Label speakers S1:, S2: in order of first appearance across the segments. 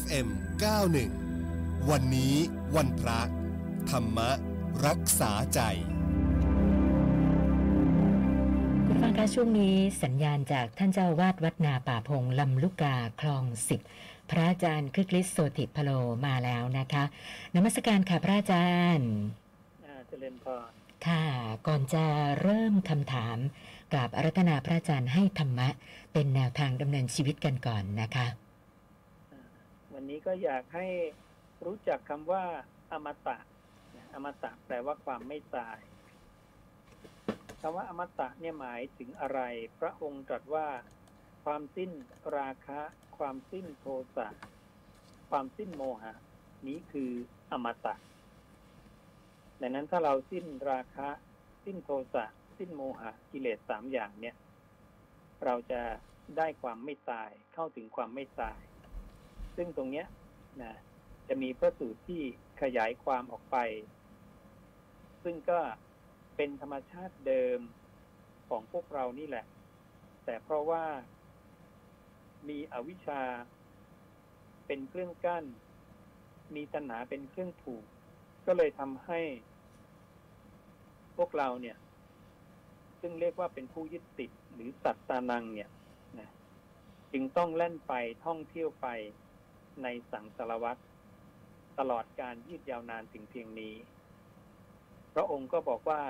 S1: FM 91 วันนี้วันพระ ธรรมรักษาใจ
S2: คุณฟังคะช่วงนี้สัญญาณจากท่านเจ้าวาดวัดนาป่าพงลำลูกกาคลองสิบพระอาจารย์คึกฤทธิ์โสติพโลมาแล้วนะคะนมัสการค่ะพระอาจารย์
S3: อ่าเจริญพร
S2: ค่ะ ก่อนจะเริ่มคำถามกราบอารัตนาพระอาจารย์ให้ธรรมะ เป็นแนวทางดำเนินชีวิตกันก่อนนะคะ
S3: อ่าวั นนี้ก็อยากให้รู้จักคำว่าอมตะนะอมตะแปลว่าความไม่ตายคำว่าอมตะเนี่ยหมายถึงอะไร พระองค์ตรัสว่า ความสิ้นราคะ ความสิ้นโทสะความสิ้นโมหะ นี้คืออมตะดังนั้นถ้าเราสิ้นราคะ สิ้นโทสะสิ้นโมหะกิเลสสามอย่างเนี่ย เราจะได้ความไม่ตายเข้าถึงความไม่ตาย ซึ่งตรงเนี้ยนะจะมีพระสูตรที่ขยายความออกไป ซึ่งก็เป็นธรรมชาติเดิมของพวกเรานี่แหละ แต่เพราะว่ามีอวิชชา เป็นเครื่องกั้น มีตัณหาเป็นเครื่องผูก ก็เลยทำให้ พวกเราเนี่ย ซึ่งเรียกว่าเป็นผู้ยึดติดหรือสัตตานังเนี่ยนะจึงต้องแล่นไปท่องเที่ยวไป ในสังสารวัตรตลอดการยืดยาวนานถึงเพียงนี้ พระองค์ก็บอกว่า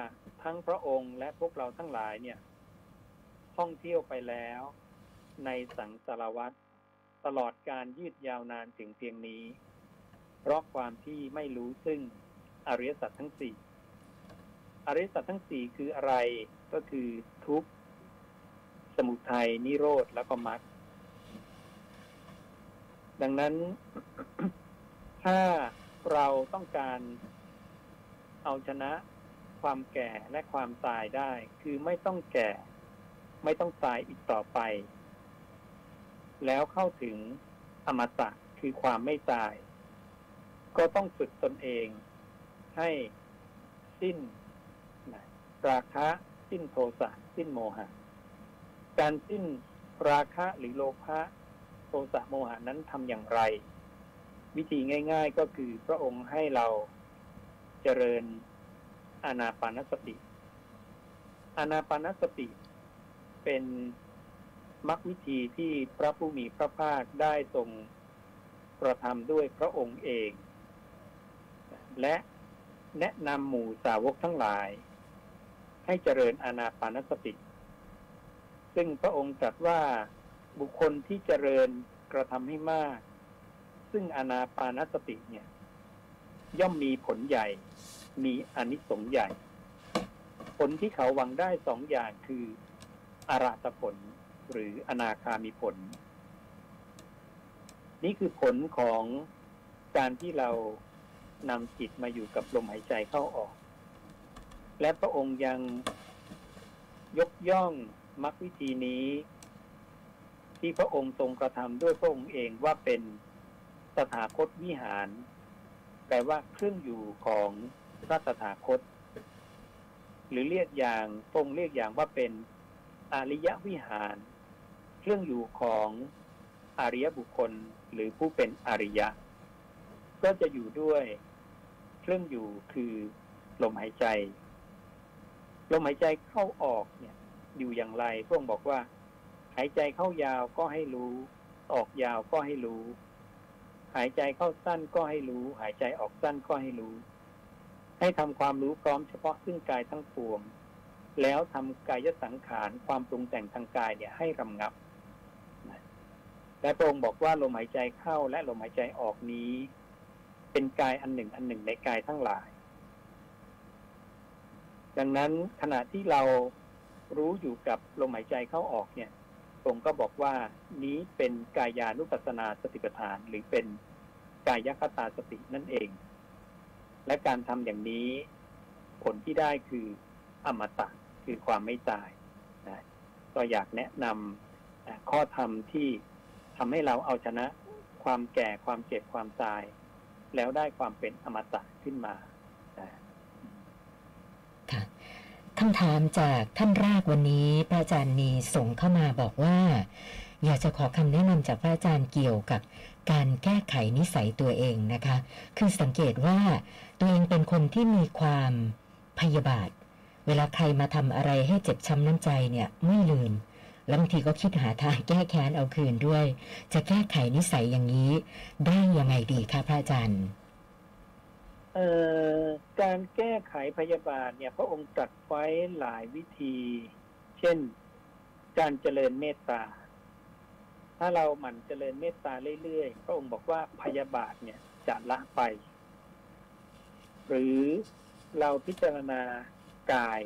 S3: ทั้งพระองค์และพวกเราทั้งหลายเนี่ย ท่องเที่ยวไปแล้ว ในสังสารวัตรตลอดการยืดยาวนานถึงเพียงนี้ เพราะความที่ไม่รู้ซึ่งอริยสัจทั้งสี่อริยสัจทั้งสี่คืออะไรก็คือทุกข์ สมุทัยนิโรธแล้วก็มรรค ดังนั้นถ้าเราต้องการเอาชนะความแก่และความตายได้ คือไม่ต้องแก่ ไม่ต้องตายอีกต่อไป แล้วเข้าถึงอมตะคือความไม่ตาย ก็ต้องฝึกตนเองให้สิ้นราคะสิ้นโทสะสิ้นโมหะ การสิ้นราคะหรือโลภะ ทสะโมหะนั้นทำอย่างไร วิธีง่าย ๆก็คือพระองค์ให้เราเจริญอานาปานสติ อานาปานสติ เป็นมรรควิธีที่พระผู้มีพระภาคได้ทรงกระทำด้วยพระองค์เอง และแนะนำหมู่สาวกทั้งหลาย ให้เจริญอานาปานสติ ซึ่งพระองค์ตรัสว่า บุคคลที่เจริญกระทำให้มาก ซึ่งอนาปานสติเนี่ย ย่อมมีผลใหญ่ มีอนิสงส์ใหญ่ ผลที่เขาหวังได้สองอย่างคืออาราตผลหรืออนาคามีผล นี่คือผลของการที่เรานำจิตมาอยู่กับลมหายใจเข้าออก และพระองค์ยังยกย่องมรรควิธีนี้ ที่พระองค์ทรงกระทำด้วยพระองค์เองว่าเป็นสถาคตวิหาร แปลว่าเครื่องอยู่ของพระตถาคต หรือเรียกอย่างทรงเรียกอย่างว่าเป็นอริยวิหาร เครื่องอยู่ของอริยบุคคลหรือผู้เป็นอริยะ ก็จะอยู่ด้วยเครื่องอยู่คือลมหายใจ ลมหายใจเข้าออกเนี่ยอยู่อย่างไรพระองค์บอกว่า หายใจเข้ายาวก็ให้รู้ ออกยาวก็ให้รู้ หายใจเข้าสั้นก็ให้รู้ หายใจออกสั้นก็ให้รู้ ให้ทำความรู้พร้อมเฉพาะซึ่งกายทั้งปวง แล้วทำกายสังขารความปรุงแต่งทางกายเนี่ยให้รำงับ และพระองค์บอกว่าลมหายใจเข้าและลมหายใจออกนี้ เป็นกายอันหนึ่งอันหนึ่งในกายทั้งหลาย ดังนั้นขณะที่เรารู้อยู่กับลมหายใจเข้าออกเนี่ย พระองค์ก็บอกว่านี้เป็นกายานุปัสสนาสติปัฏฐาน หรือเป็นกายคตาสตินั่นเอง และการทำอย่างนี้ผลที่ได้คืออมตะคือความไม่ตายนะก็อยากแนะนำข้อธรรมที่ทำให้เราเอาชนะความแก่ความเจ็บความตาย แล้วได้ความเป็นอมตะขึ้นมานะ
S2: ค่ะคคำถามจากท่านแรกวันนี้พระอาจารย์มีส่งเข้ามาบอกว่า อยากจะขอคำแนะนำจากพระอาจารย์เกี่ยวกับการแก้ไขนิสัยตัวเองนะคะ คือสังเกตว่าตัวเองเป็นคนที่มีความพยาบาท เวลาใครมาทำอะไรให้เจ็บช้ำน้ำใจเนี่ยไม่ลืมแล้วบางทีก็คิดหาทางแก้แค้นเอาคืนด้วย จะแก้ไขนิสัยอย่างนี้ ได้ยังไงดีคะพระอาจารย์
S3: การแก้ไขพยาบาทเนี่ย พระองค์ตรัสไว้หลายวิธี เช่น การเจริญเมตตา ถ้าเราหมั่นเจริญเมตตาเรื่อยๆ พระองค์บอกว่าพยาบาทเนี่ยจะละไป หรือเราพิจารณากาย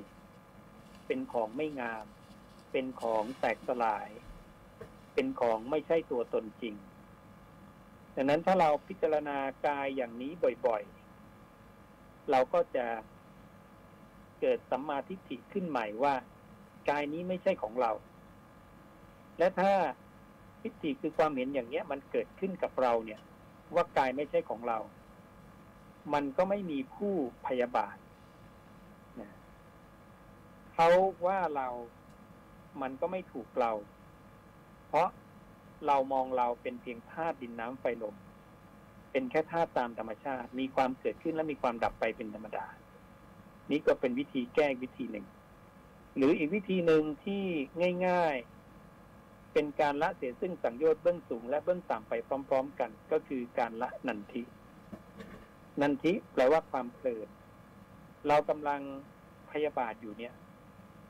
S3: เป็นของไม่งาม เป็นของแตกสลาย เป็นของไม่ใช่ตัวตนจริงดังนั้นถ้าเราพิจารณากายอย่างนี้บ่อยๆ เราก็จะเกิดสัมมาทิฏฐิขึ้นใหม่ว่า กายนี้ไม่ใช่ของเรา และถ้าทิฏฐิคือความเห็นอย่างเนี้ย มันเกิดขึ้นกับเราเนี่ย ว่ากายไม่ใช่ของเรา มันก็ไม่มีผู้พยาบาทนะเขาว่าเรามันก็ไม่ถูกเรา เพราะเรามองเราเป็นเพียงธาตุดินน้ำไฟลม เป็นแค่ธาตุตามธรรมชาติ มีความเกิดขึ้นและมีความดับไปเป็นธรรมดา นี่ก็เป็นวิธีแก้วิธีหนึ่ง หรืออีกวิธีหนึ่งที่ง่าย ๆ เป็นการละเสียซึ่งสังโยชน์เบื้องสูงและเบื้องต่ำไปพร้อม ๆ กัน ก็คือการละนันทินันทิแปลว่าความเพลินเรากำลังพยาบาทอยู่เนี่ย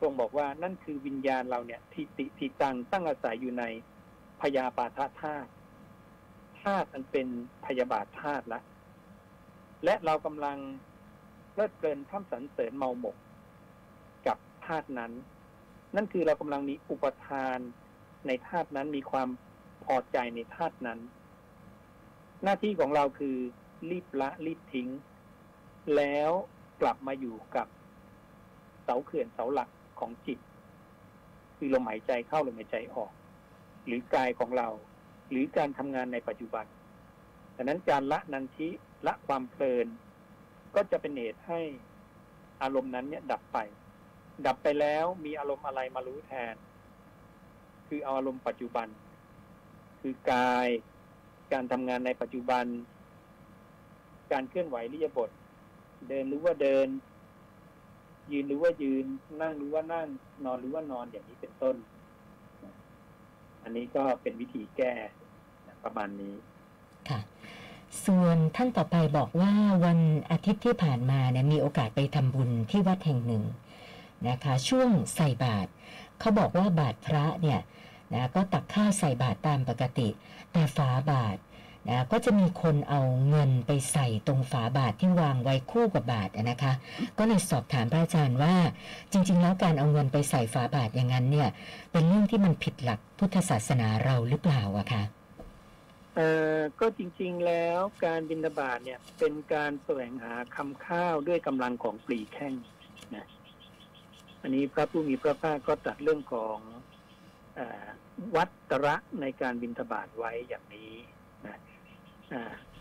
S3: ทรงบอกว่านั่นคือวิญญาณเราเนี่ยทิติทิตังตั้งอาศัยอยู่ในพยาปาทธาตุาตุอันเป็นพยาบาทธาตุละและเรากำลังเพลิดเพลินท่ำสรรเสริญเมาหมก กับธาตุนั้น นั่นคือเรากำลังมีอุปทานในธาตุนั้นมีความพอใจในธาตุนั้น หน้าที่ของเราคือรีบละรีบทิ้ง แล้วกลับมาอยู่กับเสาเขื่อนเสาหลักของจิต คือลมหายใจเข้าลมหายใจออก หรือกายของเรา หรือการทำงานในปัจจุบันดังนั้นการละนันทิละความเพลิน ก็จะเป็นเหตุให้อารมณ์นั้นเนี่ยดับไป ดับไปแล้วมีอารมณ์อะไรมารู้แทน คือเอาอารมณ์ปัจจุบัน คือกาย การทำงานในปัจจุบัน การเคลื่อนไหวริยาบท เดินหรือว่าเดิน ยืนหรือว่ายืน นั่งหรือว่านั่ง นอนหรือว่านอนอย่างนี้เป็นต้น อันนี้ก็เป็นวิธีแก้ประมาณนี้
S2: ค่ะส่วนท่านต่อไปบอกว่าวันอาทิตย์ที่ผ่านมาเนี่ยมีโอกาสไปทำบุญที่วัดแห่งหนึ่งนะคะ ช่วงใส่บาตรเขาบอกว่าบาตรพระเนี่ยนะก็ตักข้าวใส่บาตรตามปกติ แต่ฝาบาตร นะก็จะมีคนเอาเงินไปใส่ตรงฝาบาตรที่วางไว้คู่กับบาตรอะนะคะ ก็เลยสอบถามพระอาจารย์ว่า จริง ๆ แล้วการเอาเงินไปใส่ฝาบาตรอย่างนั้นเนี่ย เป็นเรื่องที่มันผิดหลักพุทธศาสนาเราหรือเปล่าอะคะ
S3: เอ่อก็จริง ๆ แล้วการบินทบาทเนี่ยเป็นการแสวงหาคำข้าวด้วยกำลังของปลีแข้งนะอันนี้พระผู้มีพระภาคก็ตัดเรื่องของอวัตระในการบินทบาทไว้อย่างนี้นะ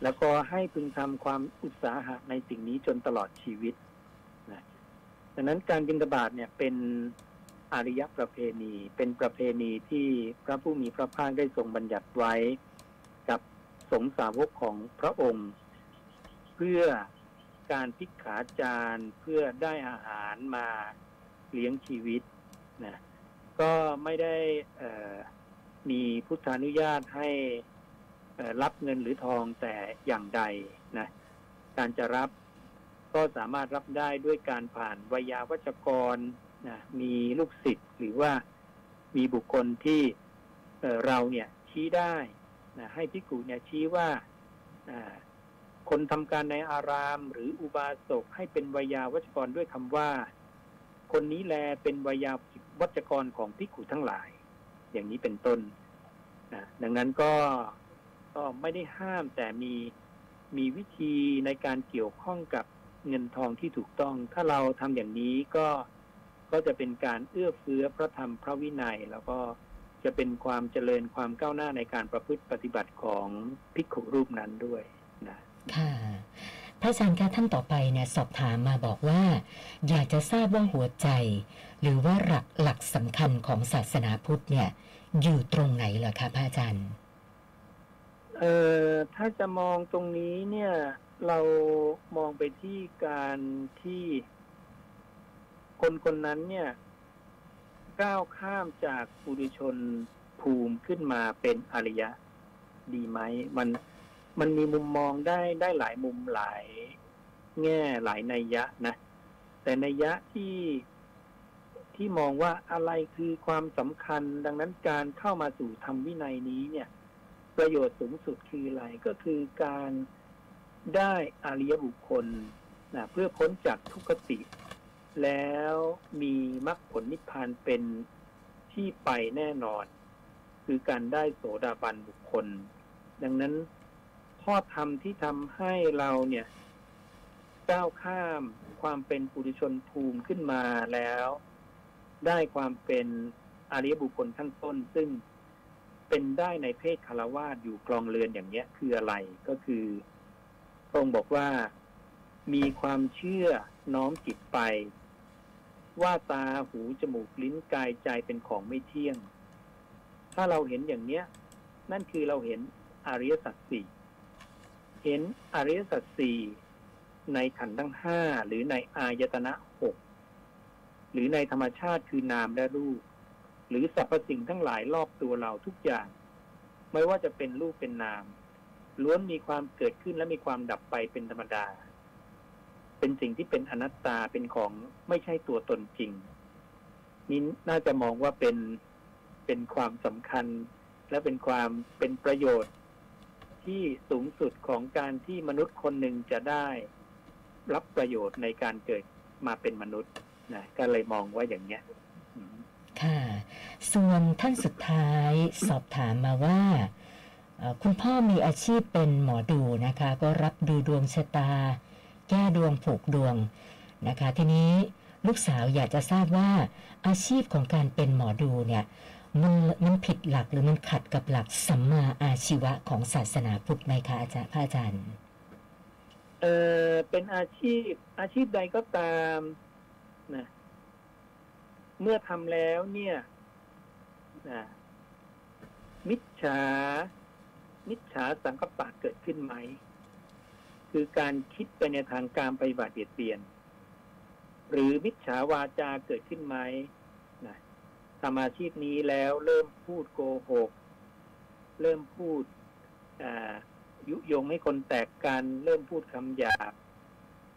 S3: แล้วก็ให้พึงทำความอุตสาหะในสิ่งนี้จนตลอดชีวิตนะดังนั้นการบินทบาทเนี่ยเป็นอริยประเพณี เป็นประเพณีที่พระผู้มีพระภาคได้ทรงบัญญัติไว้ กับสงสาวกของพระองค์ เพื่อการพิกขาจารเพื่อได้อาหารมาเลี้ยงชีวิตนะก็ไม่ได้มีพุทธานุญาตให้ รับเงินหรือทองแต่อย่างใดนะการจะรับก็สามารถรับได้ด้วยการผ่านวิยาวัจกรนะมีลูกศิษย์หรือว่ามีบุคคลที่เราเนี่ยชี้ได้นะให้พิกุเนี่ยชี้ว่าคนทำการในอารามหรืออุบาสกให้เป็นวยาวัจกรด้วยคำว่า คนนี้แลเป็นวยาวัจกรของพิกุทั้งหลาย อย่างนี้เป็นต้นนะดังนั้นก็ ก็ไม่ได้ห้ามแต่มีมีวิธีในการเกี่ยวข้องกับเงินทองที่ถูกต้อง ถ้าเราทำอย่างนี้ก็ก็จะเป็นการเอื้อเฟื้อพระธรรมพระวินัย แล้วก็จะเป็นความเจริญความก้าวหน้าในการประพฤติปฏิบัติของภิกขุรูปนั้นด้วยนะ
S2: ค่ะพระอาจารย์คะท่านต่อไปเนี่ยสอบถามมาบอกว่า อยากจะทราบว่าหัวใจ หรือว่าหลักหลักสำคัญของศาสนาพุทธเนี่ย อยู่ตรงไหนเหรอคะพระอาจารย์
S3: เอ่อถ้าจะมองตรงนี้เนี่ย เรามองไปที่การที่คนคนนั้นเนี่ยก้าวข้ามจากปุถุชนภูมิขึ้นมาเป็นอริยะ ดีไหมมันมันมีมุมมองได้ได้หลายมุมหลายแง่หลายนัยยะนะ แต่นัยยะที่ที่มองว่าอะไรคือความสำคัญ ดังนั้นการเข้ามาสู่ธรรมวินัยนี้เนี่ย ประโยชน์สูงสุดคืออะไรก็คือการได้อาริยบุคคลนะเพื่อพ้นจากทุกขติ แล้วมีมรรคผลนิพพานเป็นที่ไปแน่นอน คือการได้โสดาบันบุคคล ดังนั้นข้อธรรมที่ทำให้เราเนี่ยก้าวข้ามความเป็นปุถุชนภูมิขึ้นมาแล้ว ได้ความเป็นอริยบุคคลขั้นต้น ซึ่ง เป็นได้ในเพศคารวาสอยู่กลองเรือนอย่างเนี้ย คืออะไรก็คือพระองค์บอกว่ามีความเชื่อน้อมจิตไป ว่าตาหูจมูกลิ้นกายใจเป็นของไม่เที่ยง ถ้าเราเห็นอย่างเนี้ย นั่นคือเราเห็นอริยสัจสี่เห็นอริยสัจสี่ในขันธ์ทั้งห้าหรือในอายตนะหกหรือในธรรมชาติคือนามและรูป หรือสรรพสิ่งทั้งหลายรอบตัวเราทุกอย่าง ไม่ว่าจะเป็นรูปเป็นนาม ล้วนมีความเกิดขึ้นและมีความดับไปเป็นธรรมดา เป็นสิ่งที่เป็นอนัตตาเป็นของไม่ใช่ตัวตนจริงนี้น่าจะมองว่าเป็นเป็นความสำคัญ และเป็นความเป็นประโยชน์ ที่สูงสุดของการที่มนุษย์คนหนึ่งจะได้รับประโยชน์ในการเกิดมาเป็นมนุษย์นะก็เลยมองว่าอย่างเนี้ย
S2: ค่ะ ส่วนท่านสุดท้ายสอบถามมาว่า คุณพ่อมีอาชีพเป็นหมอดูนะคะ ก็รับดูดวงชะตา แก้ดวงผูกดวงนะคะ ทีนี้ลูกสาวอยากจะทราบว่าอาชีพของการเป็นหมอดูเนี่ยมันมันผิดหลักหรือมันขัดกับหลักสัมมาอาชีวะของศาสนาพุทธไหมคะอาจารย์พระอาจารย์
S3: เออเป็นอาชีพอาชีพใดก็ตามนะเมื่อทำแล้วเนี่ย นะมิจฉา มิจฉาสังกปะเกิดขึ้นไหม คือการคิดไปในทางการปฏิบัติเบียดเบียน หรือมิจฉาวาจาเกิดขึ้นไหมนะทำอาชีพนี้แล้วเริ่มพูดโกหก เริ่มพูดยุยงให้คนแตกกัน เริ่มพูดคำหยาบ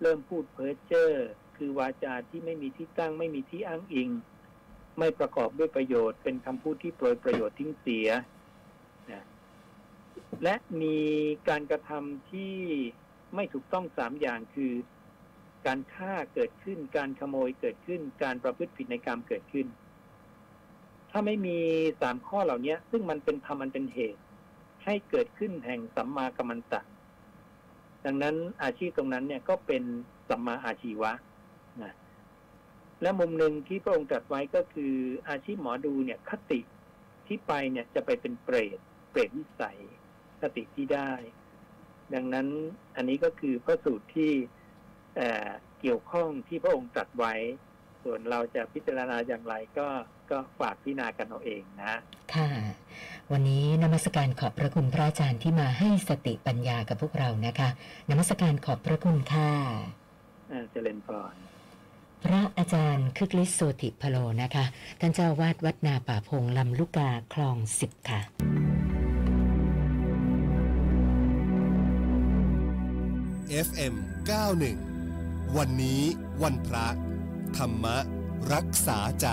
S3: เริ่มพูดเพ้อเจ้อ คือวาจาที่ไม่มีที่ตั้งไม่มีที่อ้างอิง ไม่ประกอบด้วยประโยชน์ เป็นคำพูดที่โปรยประโยชน์ทิ้งเสียนะและมีการกระทำที่ไม่ถูกต้องสามอย่างคือ การฆ่าเกิดขึ้น การขโมยเกิดขึ้น การประพฤติผิดในกรรมเกิดขึ้น ถ้าไม่มีสามข้อเหล่านี้ซึ่งมันเป็นธรรมมันเป็นเหตุ ให้เกิดขึ้นแห่งสัมมากัมมันตะ ดังนั้นอาชีพตรงนั้นเนี่ยก็เป็นสัมมาอาชีวะนะ และมุมหนึ่งที่พระองค์ตรัสไว้ก็คืออาชีพหมอดูเนี่ยคติที่ไปเนี่ยจะไปเป็นเปรตเปรตวิสัยคติที่ได้ ดังนั้นอันนี้ก็คือพระสูตรที่เอ่อเกี่ยวข้องที่พระองค์ตรัสไว้ ส่วนเราจะพิจารณาอย่างไรก็ก็ฝากพิจารณากันเอาเองนะ
S2: ค่ะ วันนี้นมัสการขอบพระคุณพระอาจารย์ที่มาให้สติปัญญากับพวกเรานะคะ นมัสการขอบพระคุณค่ะ
S3: อ่าเจริญพร
S2: พระอาจารย์คึกฤทธิ์โสติพโลนะคะ ท่านเจ้าวาดวัดนาป่าพงลำลูกกาคลองสิบค่ะ
S1: FM 91 วันนี้วันพระ ธรรมรักษาใจ